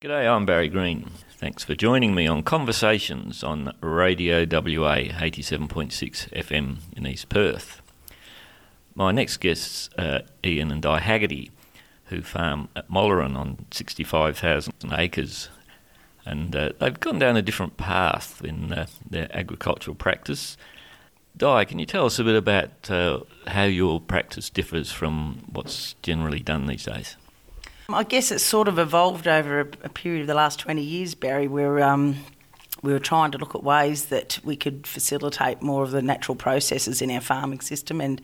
G'day, I'm Barry Green. Thanks for joining me on Conversations on Radio WA 87.6 FM in East Perth. My next guests are Ian and Di Haggerty, who farm at Mollerin on 65,000 acres. And uh, they've gone down a different path in uh, their agricultural practice. Di, can you tell us a bit about uh, how your practice differs from what's generally done these days? I guess it's sort of evolved over a, a period of the last 20 years, Barry, where um, we were trying to look at ways that we could facilitate more of the natural processes in our farming system. And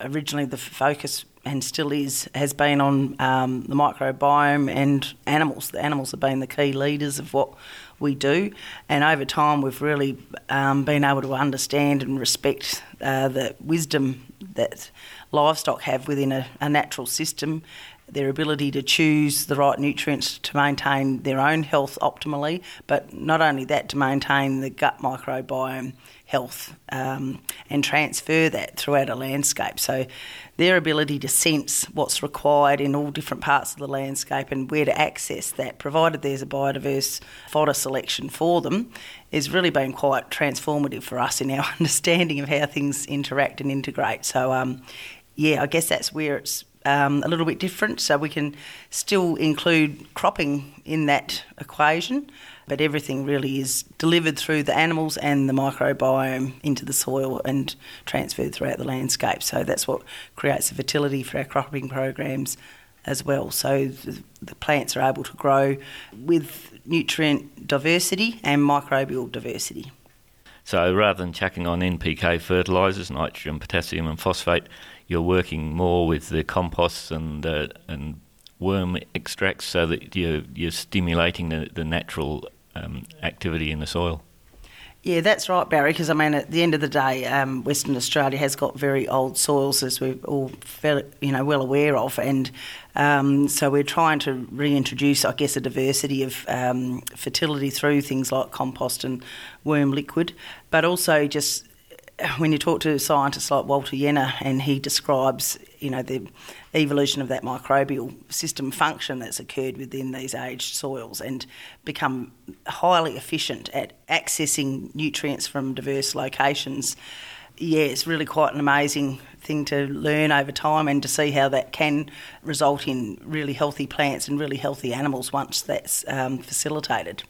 originally, the focus and still is has been on um, the microbiome and animals. The animals have been the key leaders of what we do, and over time, we've really um, been able to understand and respect uh, the wisdom that livestock have within a, a natural system their ability to choose the right nutrients to maintain their own health optimally, but not only that, to maintain the gut microbiome health um, and transfer that throughout a landscape. So, their ability to sense what's required in all different parts of the landscape and where to access that, provided there's a biodiverse fodder selection for them, has really been quite transformative for us in our understanding of how things interact and integrate. So, um, yeah, I guess that's where it's um, a little bit different. So we can still include cropping in that equation, but everything really is delivered through the animals and the microbiome into the soil and transferred throughout the landscape. So that's what creates the fertility for our cropping programs as well. So the, the plants are able to grow with nutrient diversity and microbial diversity. So rather than chucking on NPK fertilisers, nitrogen, potassium, and phosphate, you're working more with the composts and uh, and worm extracts so that you're you're stimulating the, the natural um, activity in the soil. Yeah, that's right, Barry. Because I mean, at the end of the day, um, Western Australia has got very old soils, as we're all fairly, you know well aware of, and um, so we're trying to reintroduce, I guess, a diversity of um, fertility through things like compost and worm liquid, but also just when you talk to scientists like Walter Jehne and he describes, you know, the evolution of that microbial system function that's occurred within these aged soils and become highly efficient at accessing nutrients from diverse locations. Yeah, it's really quite an amazing thing to learn over time and to see how that can result in really healthy plants and really healthy animals once that's um, facilitated.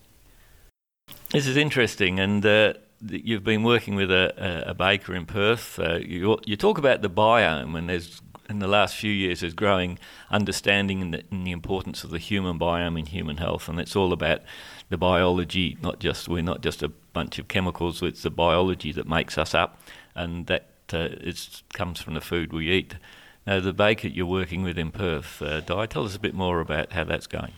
This is interesting, and uh, you've been working with a, a baker in Perth. Uh, you, you, talk about the biome, and there's in the last few years there's growing understanding in the, in the, importance of the human biome in human health, and it's all about the biology. Not just we're not just a bunch of chemicals; it's the biology that makes us up, and that uh, comes from the food we eat. Now, the baker you're working with in Perth, uh, Di, tell us a bit more about how that's going.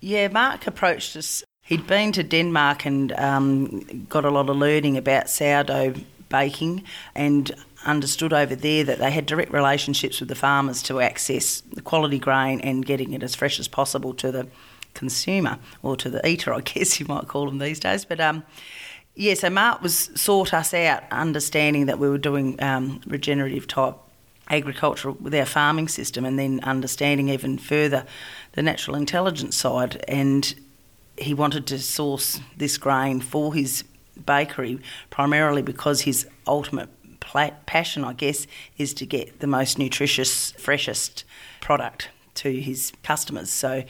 Yeah, Mark approached us He'd been to Denmark and um, got a lot of learning about sourdough baking and understood over there that they had direct relationships with the farmers to access the quality grain and getting it as fresh as possible to the consumer or to the eater, I guess you might call them these days. But um, yeah, so Mark was sought us out, understanding that we were doing um, regenerative type agriculture with our farming system, and then understanding even further the natural intelligence side and he wanted to source this grain for his bakery primarily because his ultimate passion, I guess, is to get the most nutritious, freshest product to his customers. So,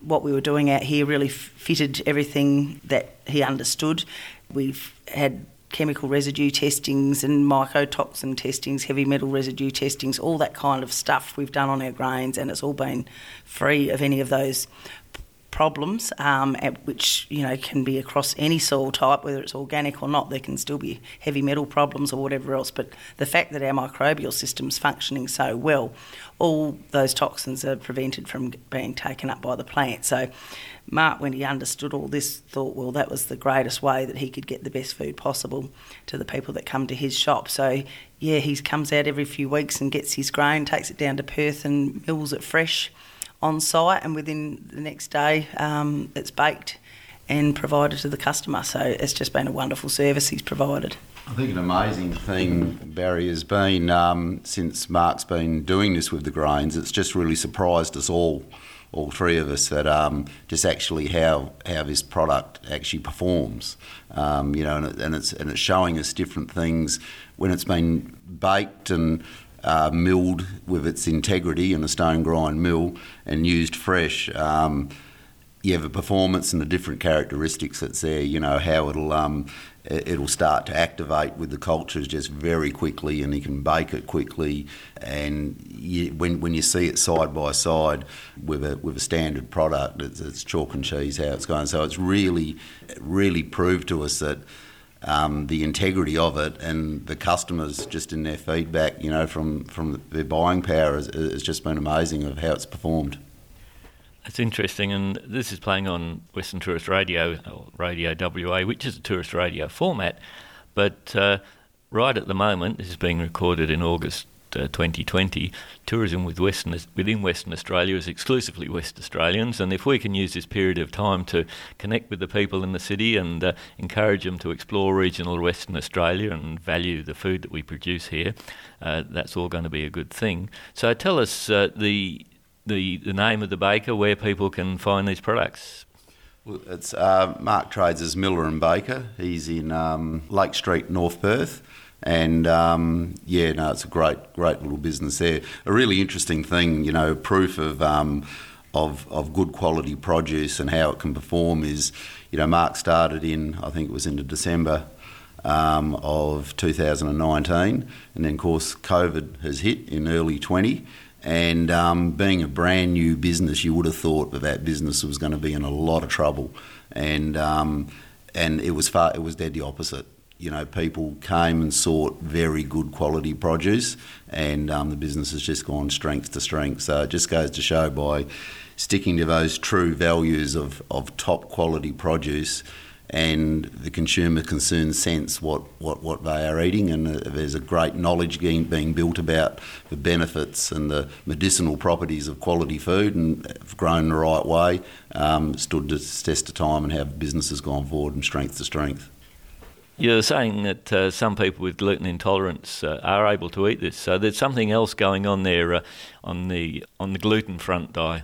what we were doing out here really fitted everything that he understood. We've had chemical residue testings and mycotoxin testings, heavy metal residue testings, all that kind of stuff we've done on our grains, and it's all been free of any of those problems, um, which you know can be across any soil type, whether it's organic or not. There can still be heavy metal problems or whatever else. But the fact that our microbial system's functioning so well, all those toxins are prevented from being taken up by the plant. So. Mark, when he understood all this, thought, well, that was the greatest way that he could get the best food possible to the people that come to his shop. So, yeah, he comes out every few weeks and gets his grain, takes it down to Perth and mills it fresh on site, and within the next day, um, it's baked and provided to the customer. So it's just been a wonderful service he's provided. I think an amazing thing, Barry, has been um, since Mark's been doing this with the grains, it's just really surprised us all all three of us, that um, just actually how how this product actually performs. Um, you know, and, it, and, it's and it's showing us different things when it's been baked and uh, milled with its integrity in a stone grind mill and used fresh. Um, you have a performance and the different characteristics that's there. You know how it'll um, it'll start to activate with the cultures just very quickly, and you can bake it quickly. And you, when when you see it side by side with a with a standard product, it's, it's chalk and cheese how it's going. So it's really really proved to us that. Um, the integrity of it and the customers just in their feedback, you know, from, from their buying power has, has just been amazing of how it's performed. It's interesting, and this is playing on Western Tourist Radio, Radio WA, which is a tourist radio format. But uh, right at the moment, this is being recorded in August uh, 2020. Tourism with Western, within Western Australia is exclusively West Australians, and if we can use this period of time to connect with the people in the city and uh, encourage them to explore regional Western Australia and value the food that we produce here, uh, that's all going to be a good thing. So tell us uh, the the, the name of the baker, where people can find these products? Well, it's uh, Mark trades as Miller and Baker. He's in um, Lake Street, North Perth. And um, yeah, no, it's a great, great little business there. A really interesting thing, you know, proof of um, of, of good quality produce and how it can perform is, you know, Mark started in, I think it was into December um, of 2019, and then of course COVID has hit in early 20, and um, being a brand new business, you would have thought that that business was going to be in a lot of trouble, and um, and it was far, it was dead the opposite. You know, people came and sought very good quality produce, and um, the business has just gone strength to strength. So it just goes to show by sticking to those true values of, of top quality produce and the consumer can soon sense what, what, what they are eating, and uh, there's a great knowledge being, being built about the benefits and the medicinal properties of quality food, and grown the right way, um, stood the test of time and how business has gone forward from strength to strength. You're saying that uh, some people with gluten intolerance uh, are able to eat this, so there's something else going on there uh, on the on the gluten front, Di.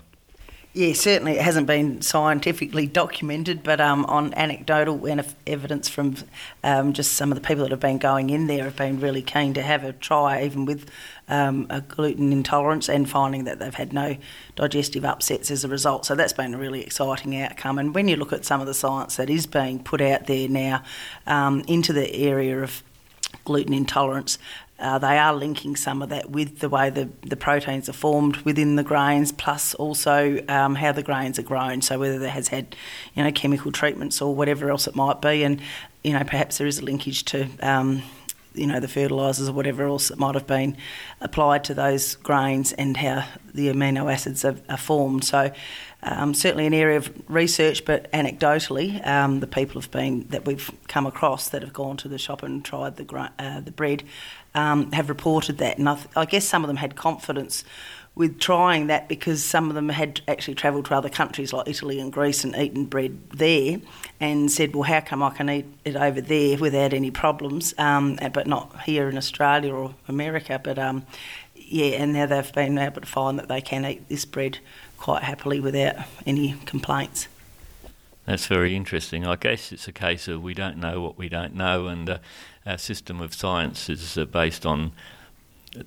Yeah, certainly it hasn't been scientifically documented, but um, on anecdotal evidence from um, just some of the people that have been going in there have been really keen to have a try, even with um, a gluten intolerance, and finding that they've had no digestive upsets as a result. So that's been a really exciting outcome. And when you look at some of the science that is being put out there now um, into the area of gluten intolerance, uh, they are linking some of that with the way the, the proteins are formed within the grains, plus also um, how the grains are grown. So whether there has had, you know, chemical treatments or whatever else it might be, and you know perhaps there is a linkage to. Um, you know the fertilisers or whatever else that might have been applied to those grains and how the amino acids are, are formed. So um, certainly an area of research, but anecdotally, um, the people have been that we've come across that have gone to the shop and tried the uh, the bread um, have reported that, and I, th- I, guess some of them had confidence with trying that because some of them had actually travelled to other countries like Italy and Greece and eaten bread there, and said, "Well, how come I can eat it over there without any problems, um, but not here in Australia or America?" But um, yeah, and now they've been able to find that they can eat this bread quite happily without any complaints. That's very interesting. I guess it's a case of we don't know what we don't know, and uh, our system of science is uh, based on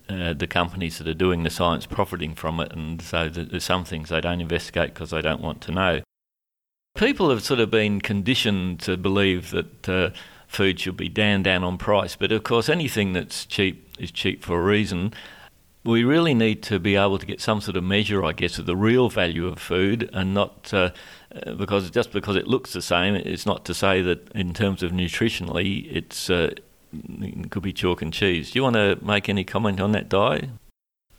uh, the companies that are doing the science profiting from it, and so there's some things they don't investigate because they don't want to know. People have sort of been conditioned to believe that uh, food should be down down on price, but of course anything that's cheap is cheap for a reason. We really need to be able to get some sort of measure, I guess, of the real value of food, and not uh, uh, because just because it looks the same, it's not to say that in terms of nutritionally, it's uh, could be chalk and cheese. Do you want to make any comment on that, Di?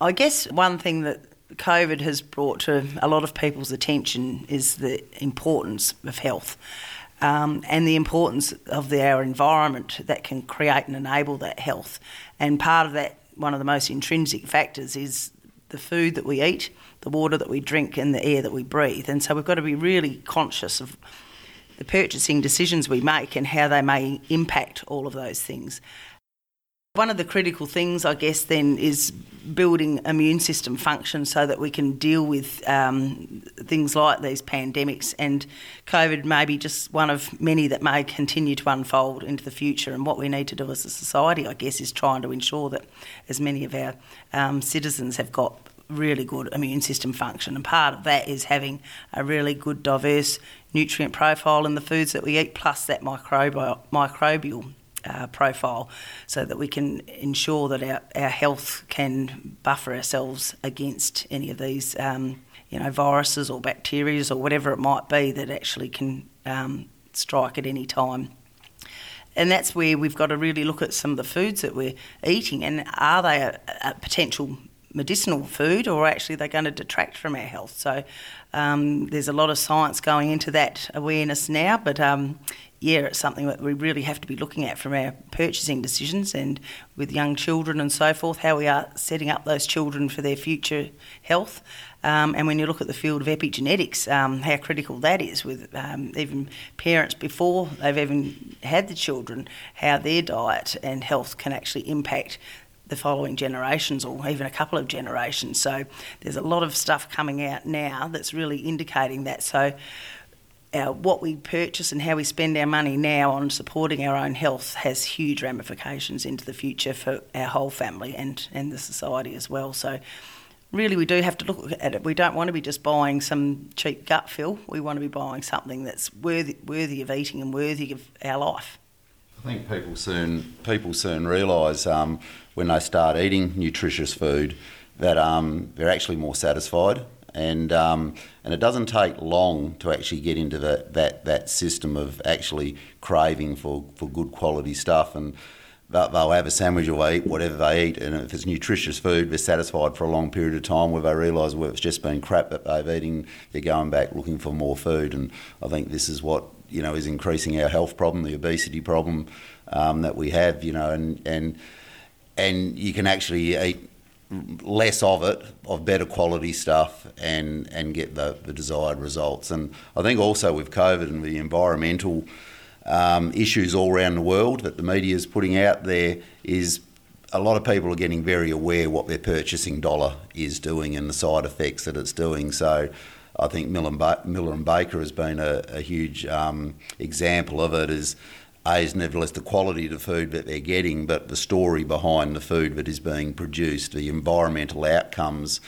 I guess one thing that COVID has brought to a lot of people's attention is the importance of health. Um, and the importance of the, our environment that can create and enable that health. And part of that, one of the most intrinsic factors, is the food that we eat, the water that we drink, and the air that we breathe. And so we've got to be really conscious of the purchasing decisions we make and how they may impact all of those things. One of the critical things, I guess, then is building immune system function so that we can deal with um, things like these pandemics. And COVID may be just one of many that may continue to unfold into the future. And what we need to do as a society, I guess, is trying to ensure that as many of our um, citizens have got really good immune system function. And part of that is having a really good, diverse nutrient profile in the foods that we eat, plus that microbial, microbial uh, profile so that we can ensure that our, our health can buffer ourselves against any of these um, you know viruses or bacteria or whatever it might be that actually can um, strike at any time. And that's where we've got to really look at some of the foods that we're eating and are they a, a potential medicinal food or actually they're going to detract from our health. So um, there's a lot of science going into that awareness now, but um, yeah, it's something that we really have to be looking at from our purchasing decisions and with young children and so forth, how we are setting up those children for their future health. Um, and when you look at the field of epigenetics, um, how critical that is with um, even parents before they've even had the children, how their diet and health can actually impact the following generations or even a couple of generations. So there's a lot of stuff coming out now that's really indicating that. So our, what we purchase and how we spend our money now on supporting our own health has huge ramifications into the future for our whole family and, and the society as well. So, really, we do have to look at it. We don't want to be just buying some cheap gut fill. We want to be buying something that's worthy, worthy of eating and worthy of our life. I think people soon people soon realise um, when they start eating nutritious food that um, they're actually more satisfied. And um, and it doesn't take long to actually get into that that, that system of actually craving for, for good quality stuff. And they'll have a sandwich or they eat whatever they eat. And if it's nutritious food they're satisfied for a long period of time where they realise well it's just been crap that they've eaten. They're going back looking for more food. And I think this is what you know is increasing our health problem the obesity problem um, that we have you know and and and you can actually eat less of it, of better quality stuff, and and get the, the desired results. And I think also with COVID and the environmental um, issues all around the world that the media is putting out there is a lot of people are getting very aware what their purchasing dollar is doing and the side effects that it's doing. So. I think Miller and, Baker has been a, a huge um, example of it. Is a is nevertheless the quality of the food that they're getting, but the story behind the food that is being produced, the environmental outcomes.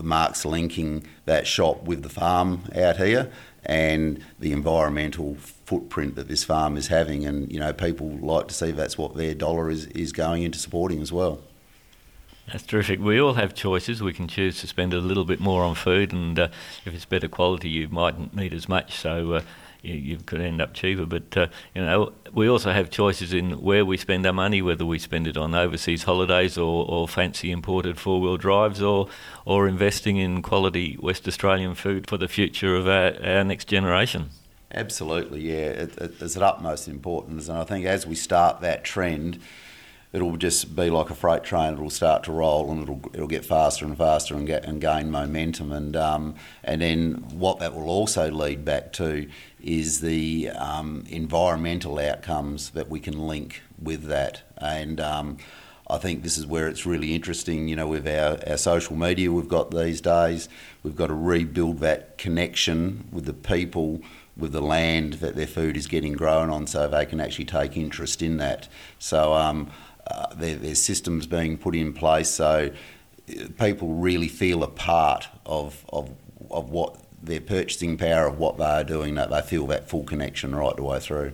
Mark's linking that shop with the farm out here and the environmental footprint that this farm is having, and you know people like to see that's what their dollar is, is going into supporting as well. That's terrific. We all have choices. We can choose to spend a little bit more on food, and uh, if it's better quality, you mightn't need as much. So uh, you, you could end up cheaper. But uh, you know, we also have choices in where we spend our money, whether we spend it on overseas holidays or, or fancy imported four wheel drives, or or investing in quality West Australian food for the future of our, our next generation. Absolutely, yeah, it, it, it's of utmost importance, and I think as we start that trend it'll just be like a freight train. It'll start to roll and it'll it'll get faster and faster and get and gain momentum. And um, and then what that will also lead back to is the um, environmental outcomes that we can link with that. And um, I think this is where it's really interesting. You know, with our, our social media we've got these days, we've got to rebuild that connection with the people with the land that their food is getting grown on so they can actually take interest in that. So um, uh, there, there's systems being put in place so uh, people really feel a part of, of, of what their purchasing power of what they are doing, that they feel that full connection right the way through.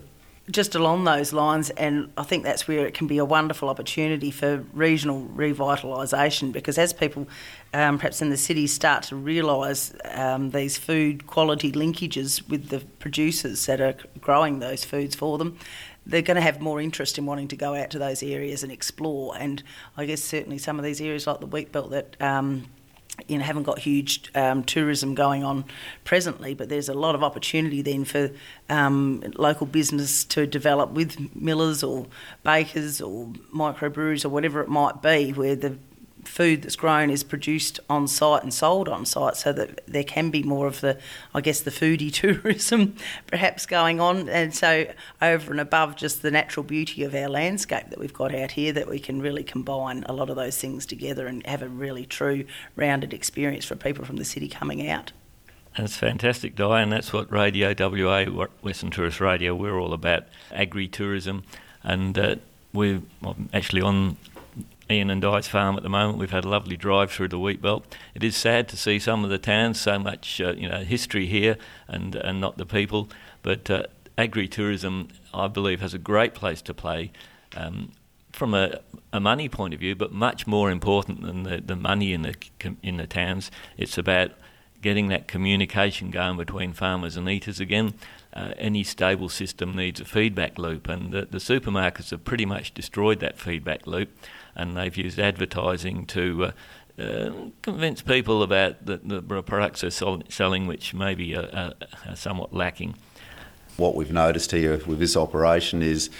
Just along those lines, and I think that's where it can be a wonderful opportunity for regional revitalisation because as people, um, perhaps in the cities, start to realise um, these food quality linkages with the producers that are growing those foods for them, they're going to have more interest in wanting to go out to those areas and explore. And I guess certainly some of these areas like the wheat belt that um, you know haven't got huge um, tourism going on presently, but there's a lot of opportunity then for um, local business to develop with millers or bakers or microbreweries or whatever it might be, where the food that's grown is produced on site and sold on site so that there can be more of the, I guess, the foodie tourism perhaps going on. And so, over and above just the natural beauty of our landscape that we've got out here, that we can really combine a lot of those things together and have a really true rounded experience for people from the city coming out. That's fantastic, Di, and that's what Radio WA, Western Tourist Radio, we're all about agri tourism. And uh, we're actually on Ian and Di's farm at the moment. We've had a lovely drive through the wheat belt. It is sad to see some of the towns, so much uh, you know history here, and and not the people. But uh, agri-tourism, I believe, has a great place to play. Um, from a, a, money point of view, but much more important than the, the money in the in the towns, it's about getting that communication going between farmers and eaters again. Uh, any stable system needs a feedback loop, and the, the supermarkets have pretty much destroyed that feedback loop and they've used advertising to uh, uh, convince people about the, the products they're selling, which maybe are, are, somewhat lacking. What we've noticed here with this operation is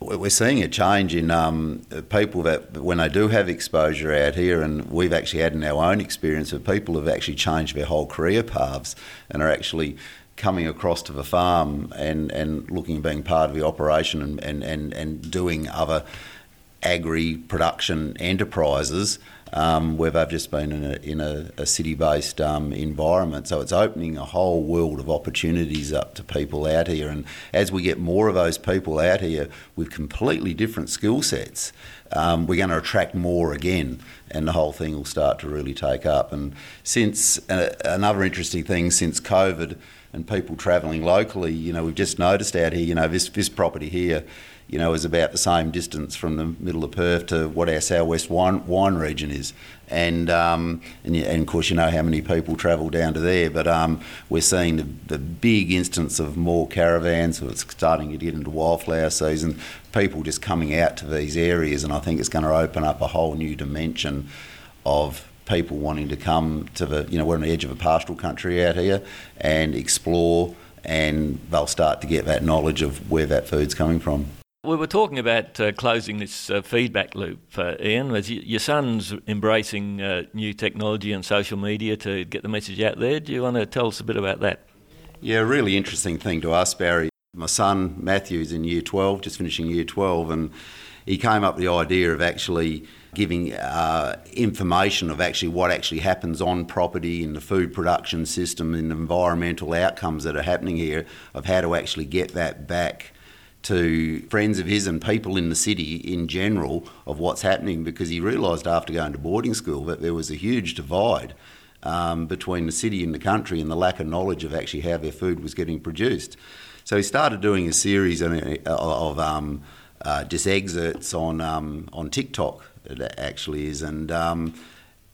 we're seeing a change in um, people that when they do have exposure out here, and we've actually had in our own experience of people have actually changed their whole career paths and are actually coming across to the farm and, and looking at being part of the operation and, and, and, and doing other agri production enterprises um, where they've just been in a, in a, a city based um, environment. So it's opening a whole world of opportunities up to people out here. And as we get more of those people out here with completely different skill sets, um, we're going to attract more again, and the whole thing will start to really take up. And since uh, another interesting thing, since COVID and people travelling locally, you know, we've just noticed out here, you know, this, this property here you know, is about the same distance from the middle of Perth to what our southwest wine, wine region is. And, um, and, and, of course, you know how many people travel down to there, but um, we're seeing the, the big instance of more caravans. So it's starting to get into wildflower season, people just coming out to these areas, and I think it's going to open up a whole new dimension of people wanting to come to the, you know, we're on the edge of a pastoral country out here and explore, and they'll start to get that knowledge of where that food's coming from. We were talking about uh, closing this uh, feedback loop, uh, Ian. As your son's embracing uh, new technology and social media to get the message out there. Do you want to tell us a bit about that? Yeah, really interesting thing to us, Barry. My son Matthew's in year 12, just finishing year 12, and he came up with the idea of actually giving uh, information of actually what actually happens on property in the food production system and environmental outcomes that are happening here, of how to actually get that back to friends of his and people in the city in general of what's happening because he realised after going to boarding school that there was a huge divide um, between the city and the country and the lack of knowledge of actually how their food was getting produced. So he started doing a series of, of um, uh, on um, on TikTok. It actually is, and um,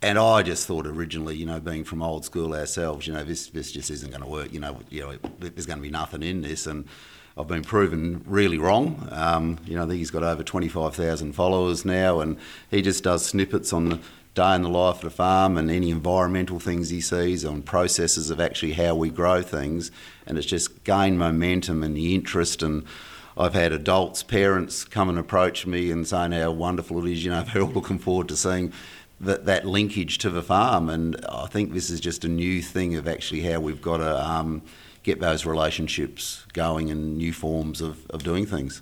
and I just thought originally, you know, being from old school ourselves, you know, this this just isn't going to work. You know, you know, there's going to be nothing in this, and I've been proven really wrong. Um, you know, I think he's got over 25,000 followers now, and he just does snippets on the day in the life of the farm and any environmental things he sees on processes of actually how we grow things, and it's just gained momentum and the interest and. I've had adults, parents come and approach me and saying how wonderful it is. You know, they're all looking forward to seeing that, that linkage to the farm. And I think this is just a new thing of actually how we've got to um, get those relationships going and new forms of, of doing things.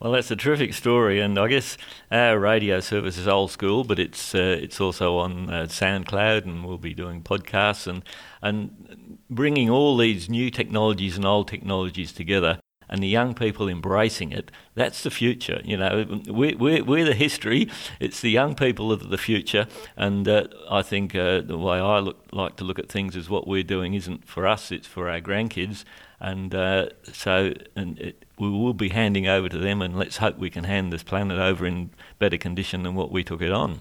Well, that's a terrific story, and I guess our radio service is old school, but it's uh, it's also on uh, SoundCloud, and we'll be doing podcasts and and bringing all these new technologies and old technologies together and the young people embracing it, that's the future. You know, we're, we're, we're the history, it's the young people of the future. And uh, I think uh, the way I look, like to look at things is what we're doing isn't for us, it's for our grandkids. And uh, so and it, we will be handing over to them, and let's hope we can hand this planet over in better condition than what we took it on.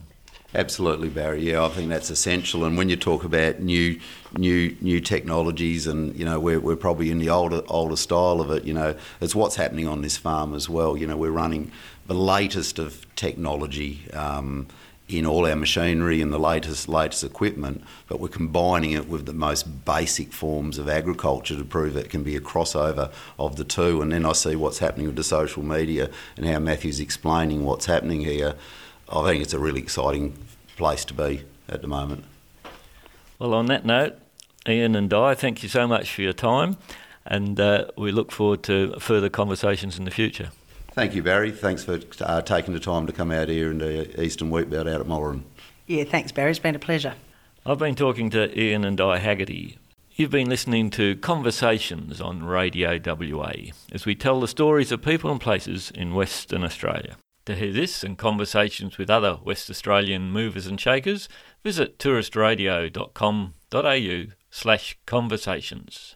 Absolutely, Barry. Yeah, I think that's essential. And when you talk about new, new, new technologies, and you know, we're, we're probably in the older, older style of it. You know, it's what's happening on this farm as well. You know, we're running the latest of technology um, in all our machinery and the latest, latest equipment, but we're combining it with the most basic forms of agriculture to prove it can be a crossover of the two. And then I see what's happening with the social media and how Matthew's explaining what's happening here. I think it's a really exciting place to be at the moment. Well, on that note, Ian and Di, thank you so much for your time, and uh, we look forward to further conversations in the future. Thank you, Barry. Thanks for uh, taking the time to come out here into Eastern Wheatbelt out at Mollerin. Yeah, thanks, Barry. It's been a pleasure. I've been talking to Ian and Di Haggerty. You've been listening to Conversations on Radio WA as we tell the stories of people and places in Western Australia. To hear this and conversations with other West Australian movers and shakers, visit touristradio.com.au slash conversations.